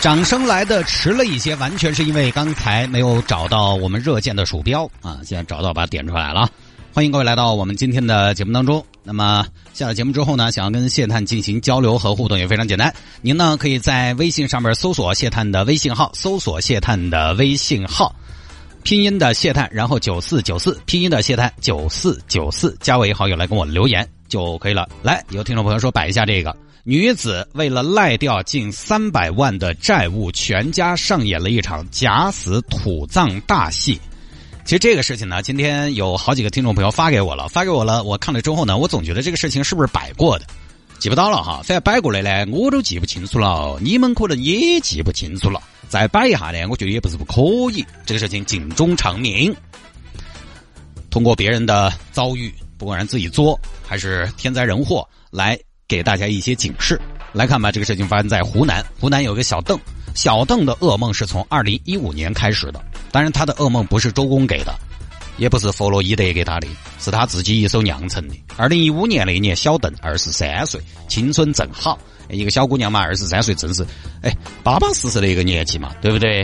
掌声来的迟了一些，完全是因为刚才没有找到我们热键的鼠标啊，现在找到把它点出来了。欢迎各位来到我们今天的节目当中。那么下了节目之后呢，想要跟谢探进行交流和互动也非常简单，您呢可以在微信上面搜索谢探的微信号，搜索谢探的微信号，拼音的谢探，然后九四九四，拼音的谢探九四九四，加为好友来跟我留言就可以了。来，有听众朋友说摆一下这个。女子为了赖掉近三百万的债务，全家上演了一场假死土葬大戏。其实这个事情呢，今天有好几个听众朋友发给我了，发给我了。我看了之后呢，我总觉得这个事情是不是摆过的，记不到了哈。反正摆过来呢，我都记不清楚了，你们可能也记不清楚了。再摆一下呢，我觉得也不是不可以。这个事情警钟长鸣，通过别人的遭遇，不管是自己作还是天灾人祸来。给大家一些警示，来看吧。这个事情发生在湖南，湖南有个小邓，小邓的噩梦是从二零一五年开始的。当然，他的噩梦不是周公给的，也不是弗洛伊德给他的，是他自己一手酿成的。二零一五年那一年，小邓二十三岁，青春正好，一个小姑娘嘛，二十三岁正是哎巴巴适适的一个年纪嘛，对不对？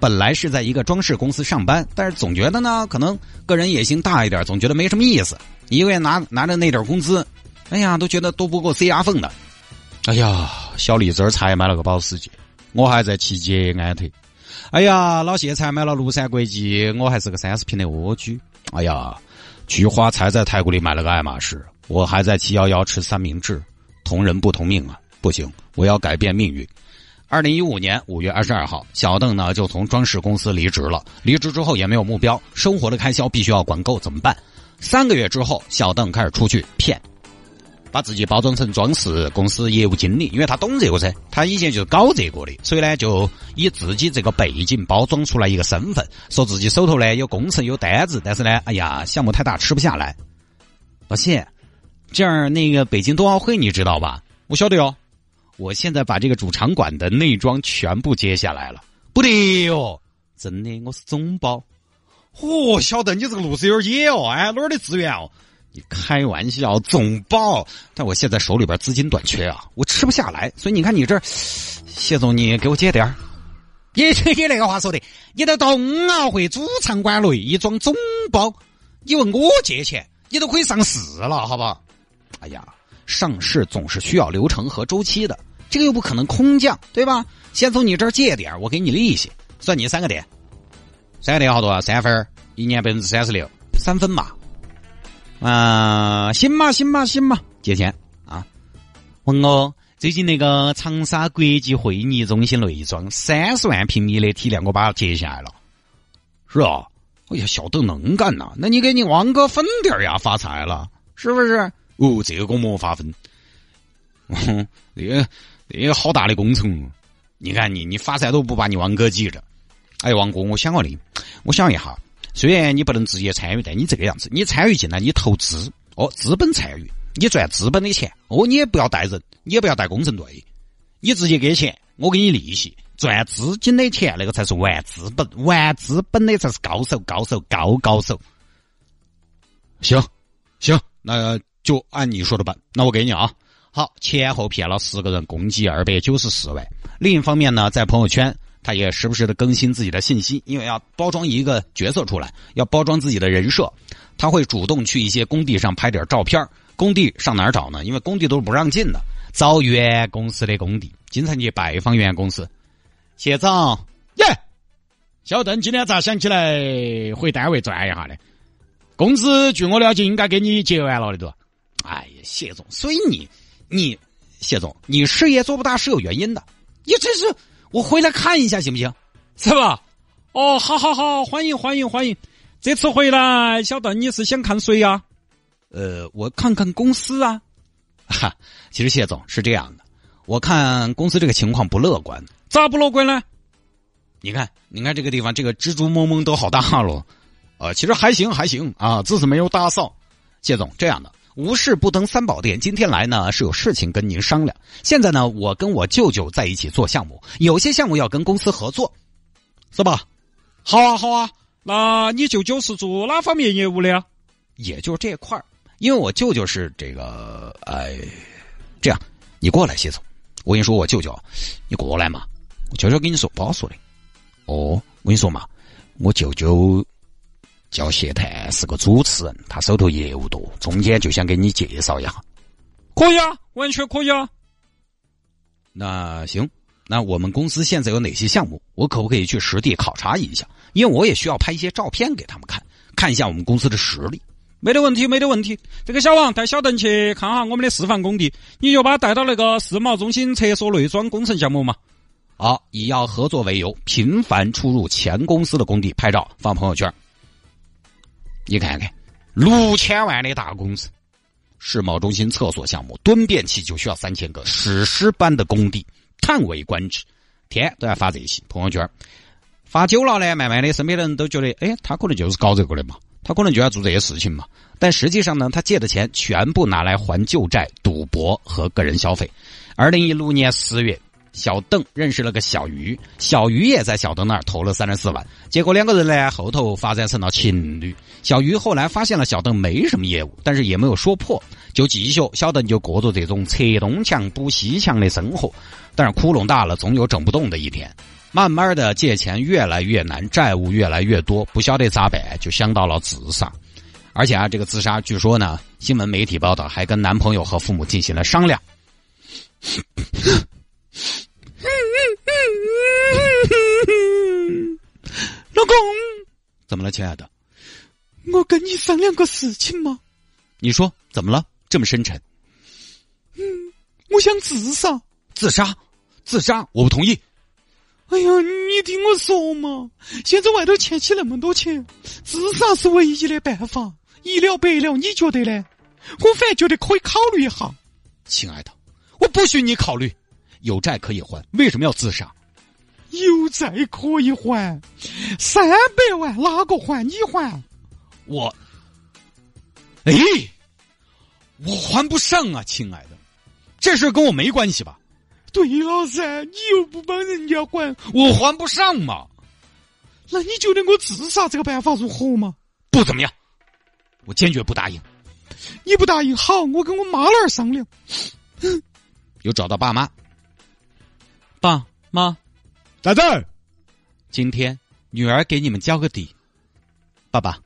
本来是在一个装饰公司上班，但是总觉得呢，可能个人野心大一点，总觉得没什么意思，一个月拿拿着那点工资。哎呀，都觉得都不够塞牙缝的。哎呀，小丽这儿才买了个保时捷，我还在骑捷安特。哎呀，老谢才买了庐山国际，我还是个三十平的蜗居。哎呀，菊花才在太古里买了个爱马仕，我还在七幺幺吃三明治。同人不同命啊，不行，我要改变命运。二零一五年五月二十二号，小邓呢就从装饰公司离职了。离职之后也没有目标，生活的开销必须要管够，怎么办？三个月之后，小邓开始出去骗。把自己包装成装饰公司业务经理，因为他懂这个噻，他以前就搞这个的，所以呢，就以自己这个背景包装出来一个身份，说自己手头呢有工程有单子，但是呢，哎呀，项目太大吃不下来。老谢，这样那个北京冬奥会你知道吧？我晓得哟，我现在把这个主场馆的内装全部接下来了，不得哟，真的，我是总包。嚯，晓得你这个路子有点野哦，哎，哪儿的资源哦？你开玩笑，总包，但我现在手里边资金短缺啊，我吃不下来，所以你看你这，谢总，你给我借点儿。也也那个话说的，你的冬奥会主场馆内装总包，你问我借钱，你都可以上市了，好吧？哎呀，上市总是需要流程和周期的，这个又不可能空降，对吧？先从你这儿借点我给你利息，算你三个点，三个点好多啊？三分一年百分之三十六，三分嘛。啊，行嘛，行嘛，行嘛，借钱啊！问我最近那个长沙国际会议中心内装三十万平米的体量，我把它接下来了。是啊，哎呀，晓得能干呐！那你给你王哥分点呀，发财了，是不是？哦，这个没发分。那个那个好大的工程，你看你你发财都不把你王哥记着。哎，王哥，我想个的，我想一下。虽然你不能直接参与，但你这个样子，你参与进来，你投资哦，资本参与，你赚资本的钱哦，你也不要带人，你也不要带工程队，你直接给钱，我给你利息，赚资金的钱，那个才是玩资本，玩资本的才是高手，高手，高高手。行，行，那就按你说的办，那我给你啊，好，前后骗了十个人，共计二百九十四万。另一方面呢，在朋友圈。他也时不时的更新自己的信息，因为要包装一个角色出来，要包装自己的人设。他会主动去一些工地上拍点照片。工地上哪儿找呢？因为工地都是不让进的，找原公司的工地，经常去拜访原公司。谢总，耶，小邓今天咋想起来回单位转一下呢？工资据我了解应该给你结完了的都。哎呀，谢总，所以你，你，谢总，你事业做不大是有原因的。你这是。我回来看一下行不行？是吧？哦，好好好，欢迎欢迎欢迎！这次回来，小邓你是想看谁呀？呃，我看看公司啊。哈，其实谢总是这样的，我看公司这个情况不乐观。咋不乐观呢？你看，你看这个地方，这个蜘蛛蒙蒙都好大了，呃，其实还行还行啊，只是没有打扫。谢总，这样的无事不登三宝殿，今天来呢是有事情跟您商量。现在呢，我跟我舅舅在一起做项目，有些项目要跟公司合作，是吧？好啊好啊，那你舅舅是做哪方面业务的呀？也就这块儿，因为我舅舅是这个，哎，这样，你过来，谢总，我跟你说，我舅舅，你过来嘛，我悄悄跟你说，不好说的。哦，我跟你说嘛，我舅舅叫谢探，是个主持人，他手头业务多，中间就想给你介绍一下。可以啊，完全可以啊。那行，那我们公司现在有哪些项目？我可不可以去实地考察一下？因为我也需要拍一些照片给他们看，看一下我们公司的实力。没得问题，没得问题。这个小王带小邓去看下我们的示范工地，你就把他带到那个世贸中心厕所内装工程项目嘛。好，以要合作为由，频繁出入前公司的工地拍照发朋友圈。你看看，六千万的大公司，世贸中心厕所项目蹲便器就需要三千个，史诗般的工地，叹为观止。天都要发这些朋友圈，发久了呢，慢慢的身边的人都觉得，哎，他可能就是搞这个的嘛。他可能就要做这些事情嘛，但实际上呢，他借的钱全部拿来还旧债、赌博和个人消费。二零一六年四月，小邓认识了个小鱼，小鱼也在小邓那儿投了三十四万，结果两个人呢后头发展成了情侣。小鱼后来发现了小邓没什么业务，但是也没有说破，就继续小邓就过着这种拆东墙补西墙的生活。但是窟窿大了，总有整不动的一天。慢慢的，借钱越来越难，债务越来越多，不晓得咋办，就想到了自杀。而且啊，这个自杀，据说呢，新闻媒体报道还跟男朋友和父母进行了商量。老公，怎么了，亲爱的？我跟你商量个事情嘛。你说怎么了？这么深沉？嗯，我想自杀。自杀？自杀？我不同意。哎呀，你听我说嘛！现在外头欠起那么多钱，自杀是唯一的办法，一了百了。你觉得呢？我反而觉得可以考虑一下。亲爱的，我不许你考虑，有债可以还，为什么要自杀？有债可以还，三百万哪个还？你还？我？哎，我还不上啊，亲爱的，这事跟我没关系吧？对了噻，你又不帮人家还，我还不上嘛？那你觉得我自杀这个办法如何嘛？不怎么样，我坚决不答应。你不答应，好，我跟我妈那儿商量。又找到爸妈，爸妈，在这儿。今天女儿给你们交个底。爸爸，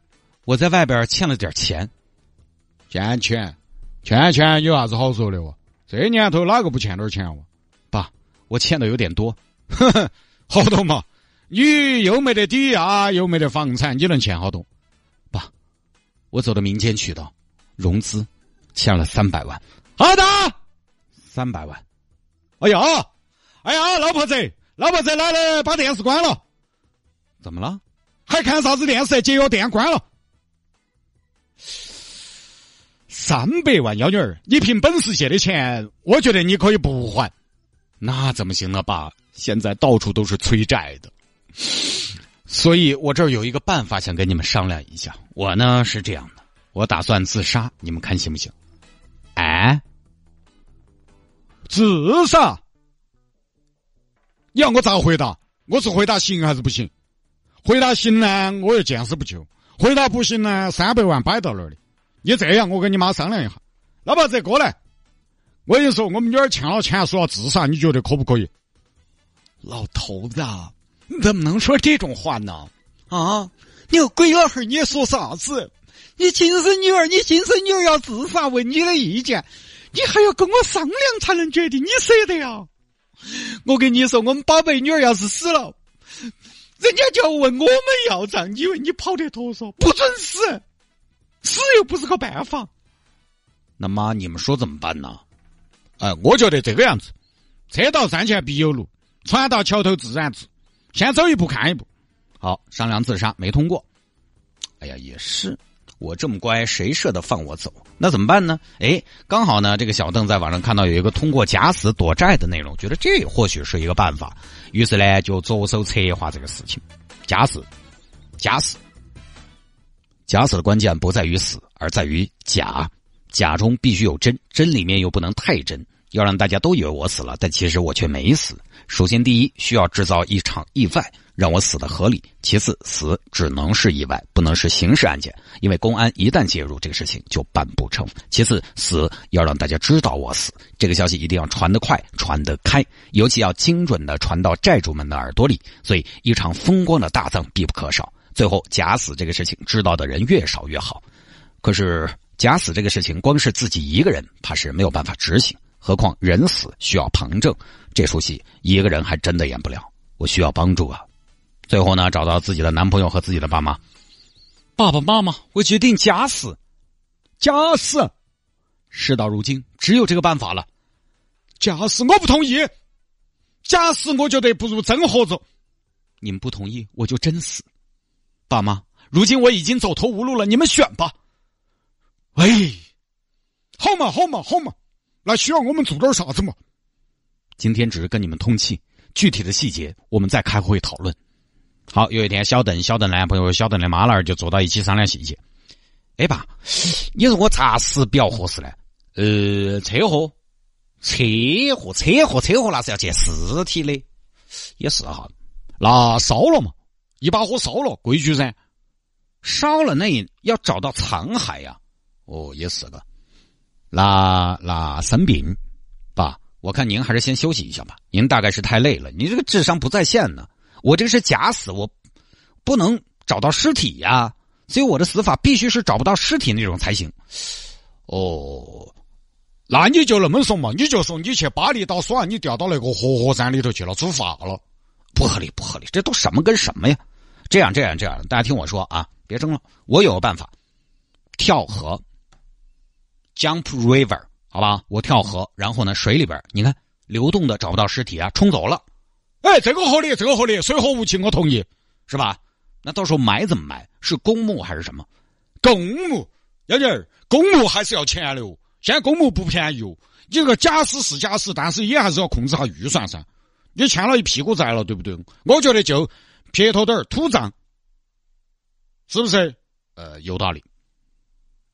我在外边欠了点钱。欠钱，欠钱有啥子好说的哦？这年头哪个不欠点钱哦？爸我欠的有点多，呵呵，好多嘛？你又没得抵押，又没得房产，你能欠好多？爸，我走的民间渠道，融资，欠了三百万。好的，三百万。哎呀，哎呀，老婆子，老婆子来来，把电视关了。怎么了？还看啥子电视？节约电关了。三百万，幺女儿，你凭本事借的钱，我觉得你可以不还。那怎么行呢，爸？现在到处都是催债的，所以我这儿有一个办法，想跟你们商量一下。我呢是这样的，我打算自杀，你们看行不行？哎，自杀？你要我咋回答？我是回答行还是不行？回答行呢，我又见死不救；回答不行呢，三百万摆到那儿的。你这样，我跟你妈商量一下，老婆子过来。我跟你说，我们女儿欠了钱，说要自杀，你觉得可不可以？老头子，你怎么能说这种话呢？啊，你个鬼老汉，你说啥子？你亲生女儿，你亲生女儿要自杀，问你的意见，你还要跟我商量才能决定，你舍得呀？我跟你说，我们宝贝女儿要是死了，人家就要问我们要账，你以为你跑得脱嗦？不准死，死又不是个办法。那妈，你们说怎么办呢？哎，我觉得这个样子，车到山前必有路，船到桥头自然直，先走一步看一步。好，商量自杀没通过。哎呀，也是，我这么乖，谁舍得放我走？那怎么办呢？哎，刚好呢，这个小邓在网上看到有一个通过假死躲债的内容，觉得这或许是一个办法，于是呢就着手策划这个事情。假死，假死，假死的关键不在于死，而在于假。假中必须有真，真里面又不能太真，要让大家都以为我死了，但其实我却没死。首先，第一需要制造一场意外。让我死的合理。其次，死只能是意外，不能是刑事案件，因为公安一旦介入，这个事情就办不成。其次，死要让大家知道我死，这个消息一定要传得快、传得开，尤其要精准的传到债主们的耳朵里。所以，一场风光的大葬必不可少。最后，假死这个事情知道的人越少越好。可是，假死这个事情，光是自己一个人怕是没有办法执行，何况人死需要旁证，这出戏一个人还真的演不了。我需要帮助啊！最后呢，找到自己的男朋友和自己的爸妈。爸爸妈妈，我决定假死，假死。事到如今，只有这个办法了。假死，我不同意。假死，我觉得不如真活着。你们不同意，我就真死。爸妈，如今我已经走投无路了，你们选吧。哎，好嘛，好嘛，好嘛，那需要我们做点啥子嘛？今天只是跟你们通气，具体的细节我们再开会讨论。好，有一天，小邓、小邓男朋友、小邓的妈那儿就坐到一起商量细节。哎爸，你说我咋死比较合适呢？呃，车祸，车祸，车祸，车祸，那是要见尸体的，也是哈。那烧了嘛，一把火烧了，规矩噻。烧了那也要找到残骸呀。哦，也是个。那那生病，爸，我看您还是先休息一下吧。您大概是太累了，您这个智商不在线呢。我这个是假死，我不能找到尸体呀，所以我的死法必须是找不到尸体那种才行。哦，那你就那么说嘛，你就说你去巴厘岛耍，你掉到那个活火山里头去了，出发了，不合理，不合理，这都什么跟什么呀？这样，这样，这样，大家听我说啊，别争了，我有个办法，跳河，jump river，好吧，我跳河，然后呢，水里边你看流动的找不到尸体啊，冲走了。哎，这个合理，这个合理，水火无情，我同意，是吧？那到时候埋怎么埋？是公墓还是什么？公墓，幺姐儿，公墓还是要钱的哦。现在公墓不便宜哦。你这个假死是假死，但是也还是要控制下预算噻。你欠了一屁股债了，对不对？我觉得就撇脱点儿土葬，是不是？呃，有道理。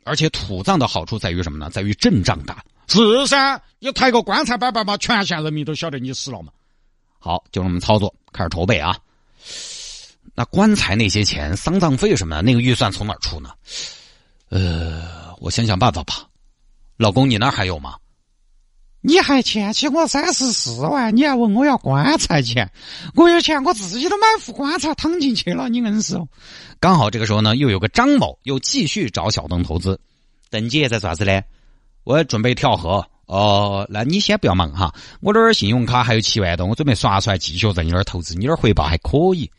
而且土葬的好处在于什么呢？在于阵仗大。是噻，你抬个棺材板板嘛，全县人民都晓得你死了嘛。好，就这么操作，开始筹备啊。那棺材那些钱、丧葬费什么的，那个预算从哪儿出呢？呃，我想想办法吧。老公，你那儿还有吗？你还欠起我三十四万，你还问我要棺材钱？我有钱，我自己都买副棺材躺进去了。你硬是。刚好这个时候呢，又有个张某又继续找小邓投资。邓姐在啥子呢？我准备跳河。哦，那你先不要忙哈，我这儿信用卡还有七万多，我准备刷出来继续在你那儿投资，你那儿回报还可以，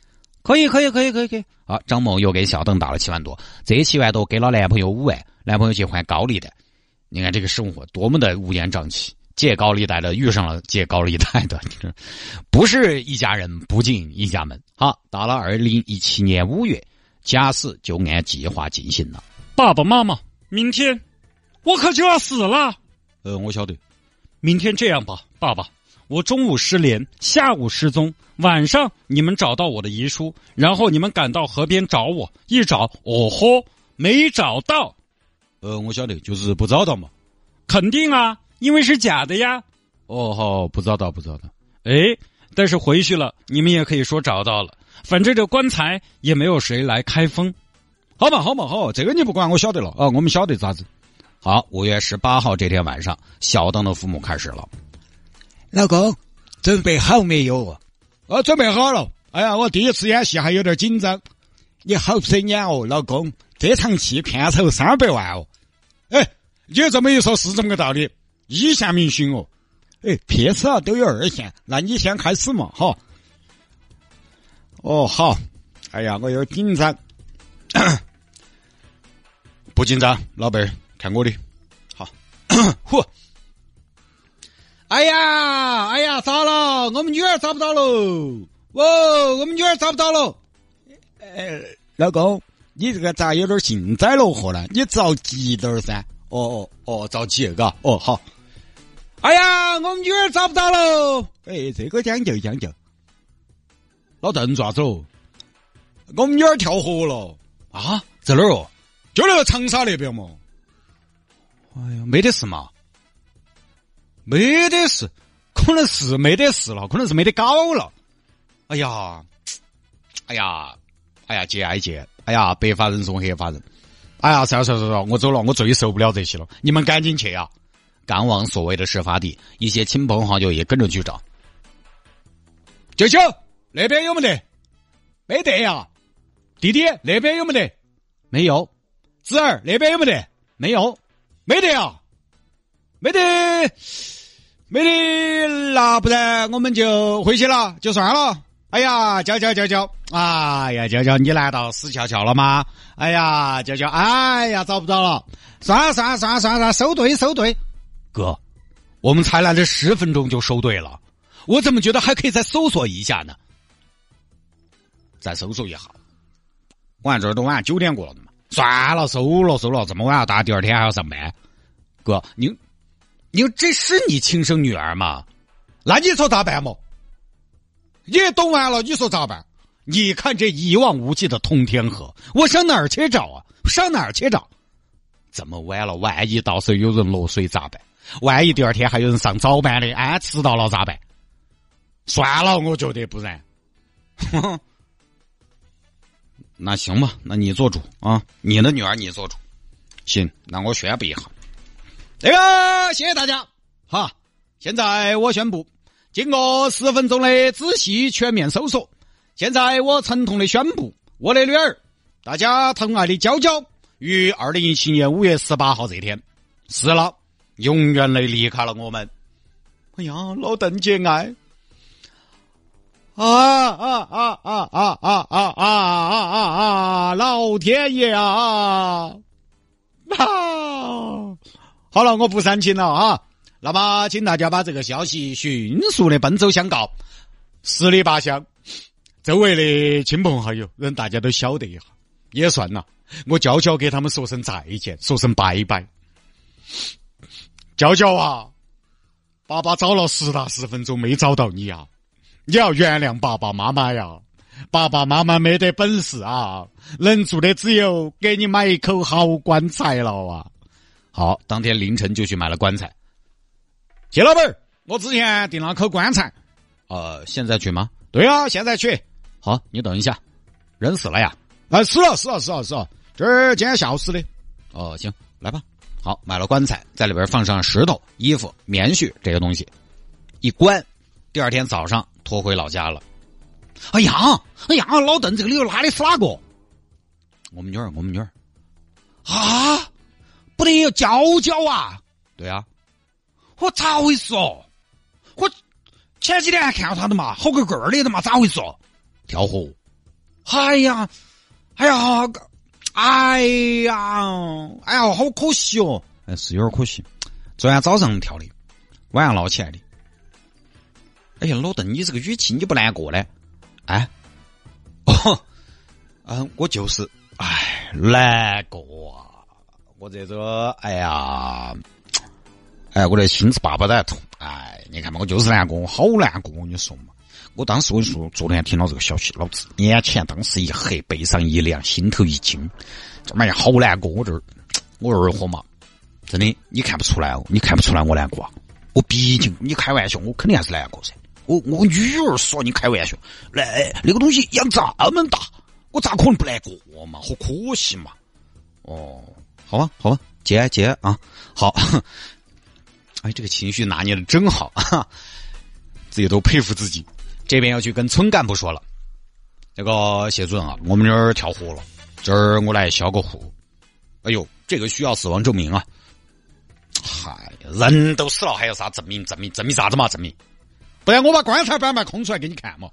可以，可以，可以，可以，可以。啊，张某又给小邓打了七万多，这七万多给了男朋友五万，男朋友去还高利贷，你看这个生活多么的乌烟瘴气，借高利贷的遇上了借高利贷的，不是一家人不进一家门。好，到了二零一七年五月，假死就按计划进行了。爸爸妈妈，明天我可就要死了。呃，我晓得。明天这样吧，爸爸，我中午失联，下午失踪，晚上你们找到我的遗书，然后你们赶到河边找我，一找，哦豁，没找到。呃，我晓得，就是不找到嘛。肯定啊，因为是假的呀。哦，好，不找到，不找到。哎，但是回去了，你们也可以说找到了。反正这棺材也没有谁来开封。好嘛，好嘛，好，这个你不管，我晓得了。啊，我们晓得咋子。好，五月十八号这天晚上，小邓的父母开始了。老公，准备好没有？我准备好了。哎呀，我第一次演戏还有点紧张。你好生演哦，老公，这场戏片酬三百万哦。哎，你这么一说，是这么个道理。一线明星哦。哎，片子啊都有二线，那你先开始嘛，哈。哦，好。哎呀，我有点紧张。不紧张，老贝儿。看我的，好，呼！哎呀，哎呀，咋了？我们女儿找不到喽！哦，我们女儿找不到喽！哎，老公，你这个咋有点幸灾乐祸呢？你着急点儿噻。哦哦哦，着急嘎。哦好。哎呀，我们女儿找不到喽。哎，这个将就将就。老邓咋走？我们女儿跳河了。啊，在哪儿哦？就那个长沙那边嘛。哎呀，没得事嘛。没得事，可能是没得事了，可能是没得搞了。哎呀，哎呀，哎呀，节哀节，哎呀，白发人送黑发人。哎呀，算了算了算了，我走了，我最受不了这些了。你们赶紧去啊！赶往所谓的事发地，一些亲朋好友也跟着去找。舅舅那边有没得？没得呀。弟弟那边有没得？没有。侄儿那边有没得？没有。没得呀。没得。没得，那不然我们就回去了，就算了。哎呀，娇娇娇娇，哎呀，娇娇，你难道死翘翘了吗？哎呀，娇娇，哎呀，找不到了，算了算了算了算了，收队收队。哥，我们才来了十分钟就收队了，我怎么觉得还可以再搜索一下呢？再搜索一下，我看这都晚上九点过了嘛。算了，收了收了，这么晚了，打第二天还要上班。哥，你，你这是你亲生女儿吗？那你说咋办嘛？你懂完了，你说咋办？你看这一望无际的通天河，我上哪儿去找啊？上哪儿去找？这么晚了，万一到时候有人落水咋办？万一第二天还有人上早班的，哎，迟到了咋办？算了，我觉得不然。那行吧，那你做主啊，你的女儿你做主。行，那我宣布一下，那个谢谢大家哈。现在我宣布。经过十分钟的仔细全面搜索，现在我沉痛的宣布，我的女儿，大家疼爱的娇娇，于二零一七年五月十八号这天，死了，永远的离开了我们。哎呀，老邓节哀！啊啊啊啊啊啊啊啊啊啊！老天爷啊！啊！好了，我不煽情了啊。那么，请大家把这个消息迅速的奔走相告，十里八乡，周围的亲朋好友，让大家都晓得一下，也算了。我娇娇给他们说声再见，说声拜拜。娇娇啊，爸爸找了十大十分钟没找到你啊，你要原谅爸爸妈妈呀。爸爸妈妈没得本事啊，能做的只有给你买一口好棺材了啊。好，当天凌晨就去买了棺材。谢老板，我之前订了口棺材，呃，现在去吗？对啊，现在去。好，你等一下，人死了呀？啊，死了，死了，死了，死了，这儿今天下午死的。哦，行，来吧。好，买了棺材，在里边放上石头、衣服、棉絮这些东西，一关，第二天早上拖回老家了。哎呀，哎呀，老邓，这个里头拉的是哪个？我们女儿，我们女儿。啊，不得有娇娇啊？对啊。我咋回事哦？我前几天还看到他的嘛，好个个儿的的嘛，咋回事哦？跳河！哎呀，哎呀，哎呀，哎呀，好可惜哦！哎，是有点可惜。昨天早上跳的，晚上捞起来的。哎呀，老邓，你这个语气你不难过呢？哎，哦，嗯，我就是，哎，难过啊！我这个，哎呀。哎，我的心是爸爸在痛。哎，你看嘛，我就是难过，我好难过。我跟你说嘛，我当时我跟你说，昨天听到这个消息，老子眼前当时一黑，背上一凉，心头一惊。这妈呀，好难过！我这儿，我二货嘛，真的，你看不出来哦，你看不出来我难过啊。我毕竟你开玩笑，我肯定还是难过噻。我我女儿说你开玩笑，那那个东西养这么大，我咋可能不难过嘛？好可惜嘛。哦，好吧，好吧，接接啊，好。哎，这个情绪拿捏的真好啊！自己都佩服自己。这边要去跟村干部说了，那个谢主任啊，我们这儿跳河了，这儿我来销个户。哎呦，这个需要死亡证明啊！嗨，人都死了，还有啥证明？证明证明啥子嘛？证明？不然我把棺材板板空出来给你看嘛？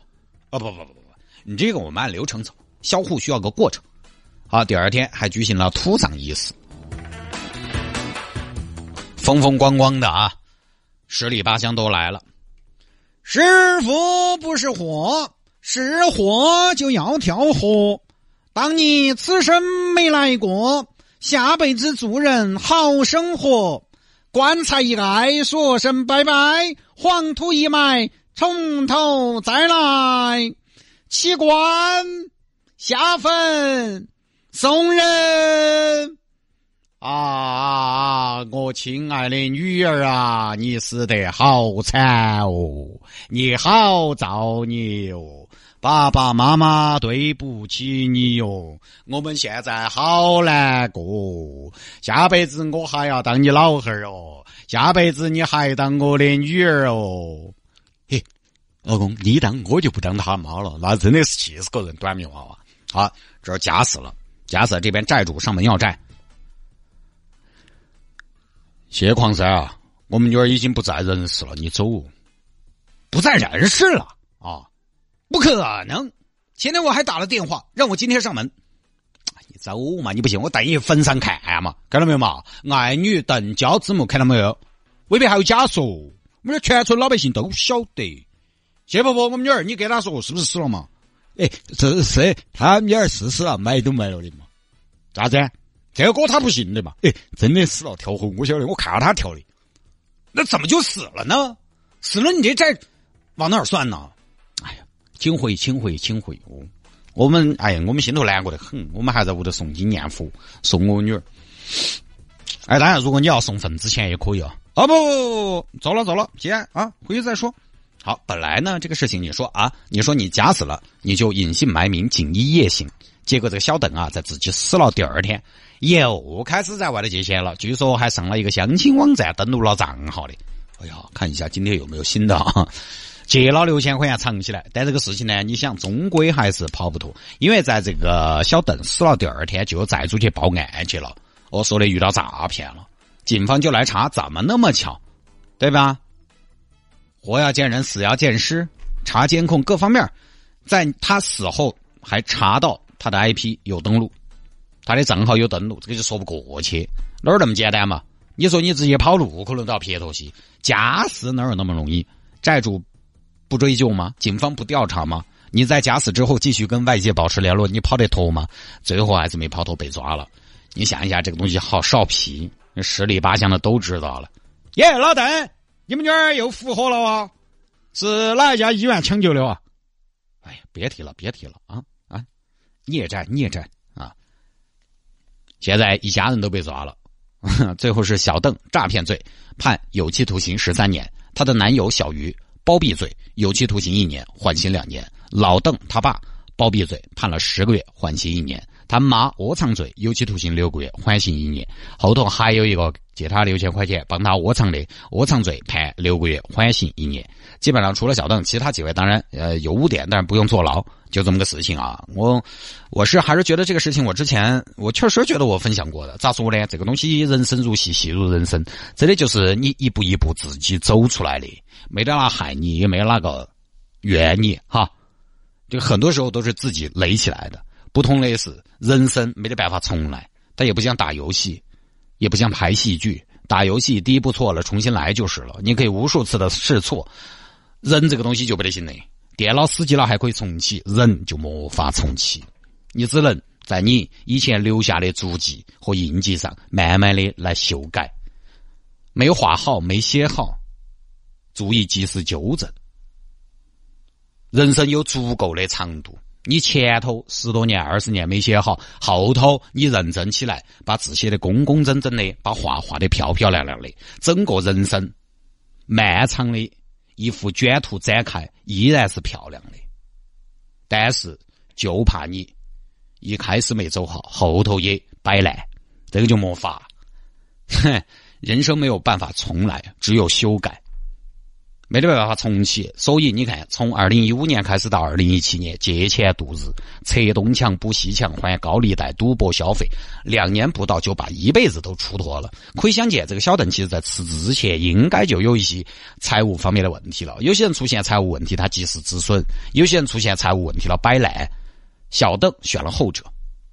哦不不不不不，你这个我们按流程走，销户需要个过程。好，第二天还举行了土葬仪式。风风光光的啊，十里八乡都来了。师傅不是火，是火就要跳河。当你此生没来过，下辈子做人好生活。棺材一盖，说声拜拜，黄土一埋，从头再来。起棺下坟送人。啊，我亲爱的女儿啊，你死得好惨哦，你好造孽哦。爸爸妈妈对不起你哟，我们现在好难过。下辈子我还要当你老汉儿哦，下辈子你还当我的女儿哦。嘿，老公，你当我就不当他妈了，那真的是气死个人，短命娃娃。好，这儿家事了，家事这边债主上门要债。谢矿山啊，我们女儿已经不在人世了，你走，不在人世了啊。不可能！前天我还打了电话，让我今天上门。走嘛，你不信我带你坟上看嘛，看到没有嘛？爱女邓娇之墓，看到没有？未必还有假说，我们全村老百姓都晓得。谢伯伯，我们女儿，你给他说是不是死了嘛？哎，是是，他女儿是死了，埋都埋了的嘛？咋子？这个歌他不信的嘛？哎，真的死了，跳河，我晓得，我看到他跳的。那怎么就死了呢？死了，你这债往哪儿算呢？哎呀请回，请回，请回！哦，我们哎呀，我们心头难过的很，我们还在屋头诵经念佛，送我女儿。哎，当然，如果你要送份子钱也可以啊。哦不不不不，走了走了，姐啊，回去再说。好，本来呢，这个事情你说啊，你说你假死了，你就隐姓埋名，锦衣夜行。结果这个小邓啊，在自己死了第二天，又开始在外头借钱了，据说还上了一个相亲网站登录了账号的。哎呀，看一下今天有没有新的啊？借了六千块钱藏起来，但这个事情呢，你想终归还是跑不脱，因为在这个小邓死了第二天，就有债主去报案去了，我说的遇到诈骗了，警方就来查，怎么那么巧，对吧？活要见人，死要见尸，查监控各方面，在他死后还查到他的 IP 有登录，他的账号有登录，这个就说不过去，哪儿那么简单嘛？你说你直接跑路可能都要撇脱些，假死哪有那么容易？债主。不追究吗？警方不调查吗？你在假死之后继续跟外界保持联络，你跑得脱吗？最后还是没跑脱，被抓了。你想一下，这个东西好少皮，十里八乡的都知道了。耶，老邓，你们女儿又复活了啊？是哪一家医院抢救的啊？哎呀，别提了，别提了啊啊！孽债，孽债啊！现在一家人都被抓了，最后是小邓诈骗罪判有期徒刑十三年，她的男友小鱼。包庇罪，有期徒刑一年，缓刑两年。老邓他爸包庇罪，判了十个月，缓刑一年。他妈窝藏罪，有期徒刑六个月，缓刑一年。后头还有一个借他六千块钱帮他窝藏的，窝藏罪判六个月，缓刑一年。基本上除了小邓，其他几位当然呃有污点，但是不用坐牢，就这么个事情啊。我我是还是觉得这个事情，我之前我确实觉得我分享过的。咋说呢？这个东西人生如戏，戏如人生，真的就是你一步一步自己走出来的。没得哪害你，也没哪个怨你，哈，就很多时候都是自己累起来的。不同的是，人生没得办法重来，他也不像打游戏，也不像拍戏剧。打游戏第一步错了，重新来就是了。你可以无数次的试错，人这个东西就不得行的。电脑死机了还可以重启，人就没法重启。你只能在你以前留下的足迹和印记上，慢慢的来修改。没有画好，没写好。注意及时纠正。人生有足够的长度，你前头十多年、二十年没写好，后头你认真起来，把字写的工工整整的，把画画的漂漂亮亮的，整个人生漫长的一幅卷图展开，依然是漂亮的。但是就怕你一开始没走好，后头也摆烂，这个就没法。哼，人生没有办法重来，只有修改。没得办法重启，所以你看，从二零一五年开始到二零一七年，借钱度日，拆东墙补西墙，还高利贷、赌博消费，两年不到就把一辈子都出脱了。可以想见，这个小邓其实在辞职之前，应该就有一些财务方面的问题了。有些人出现财务问题，他及时止损；有些人出现财务问题了，摆烂。小邓选了后者，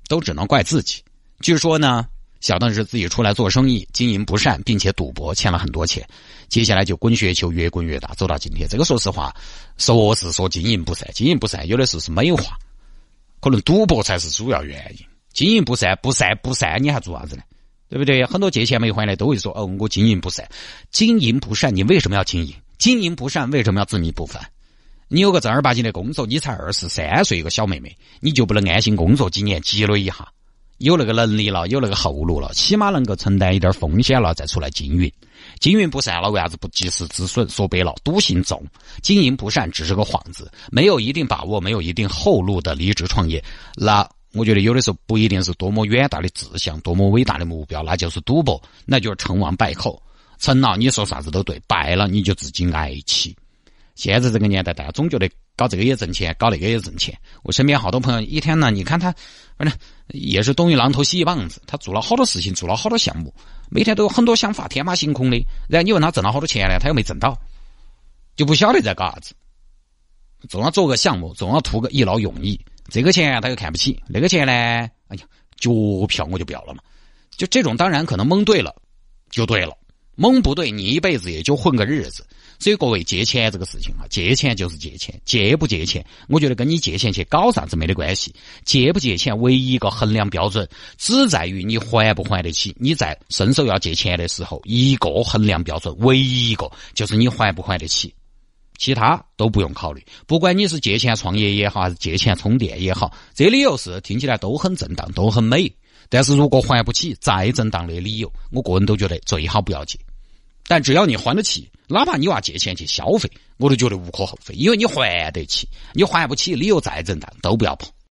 都只能怪自己。据说呢。小邓是自己出来做生意，经营不善，并且赌博，欠了很多钱。接下来就滚雪球，越滚越大，走到今天。这个说实话，说是说经营不善，经营不善，有的时候是美化。可能赌博才是主要原因。经营不善，不善不善，你还做啥子呢？对不对？很多借钱没还的都会说：“哦，我经营不善。”经营不善，你为什么要经营？经营不善，为什么要自命不凡？你有个正儿八经的工作，你才二十三岁一个小妹妹，你就不能安心工作几年积累一下？有那个能力了，有那个后路了，起码能够承担一点风险了，再出来经营。经营不善了，为啥子不及时止损？说白了，赌性重。经营不善只是个幌子，没有一定把握，没有一定后路的离职创业，那我觉得有的时候不一定是多么远大的志向，多么伟大的目标，那就是赌博，那就是成王败寇。成了你说啥子都对，败了你就自己挨气。现在这个年代，大家总觉得搞这个也挣钱，搞那个也挣钱。我身边好多朋友一天呢，你看他，反正也是东一榔头西一棒子，他做了好多事情，做了好多项目。每天都有很多想法，天马行空的。然后你问他挣了好多钱呢？他又没挣到，就不晓得在搞啥子。总要做个项目，总要图个一劳永逸。这个钱他又看不起，那个钱呢？哎呀，脚票我就不要了嘛。就这种，当然可能蒙对了，就对了；蒙不对，你一辈子也就混个日子。所以各位借钱这个事情啊，借钱就是借钱，借不借钱，我觉得跟你借钱去搞啥子没得关系。借不借钱，唯一一个衡量标准，只在于你还不还得起。你在伸手要借钱的时候，一个衡量标准，唯一一个就是你还不还得起，其他都不用考虑。不管你是借钱创业也好，还是借钱充电也好，这理由是听起来都很正当，都很美。但是如果还不起，再正当的理由，我个人都觉得最好不要借。但只要你还得起。哪怕你娃借钱去消费，我都觉得无可厚非，因为你还得起，你还不起，理由再正当都不要碰。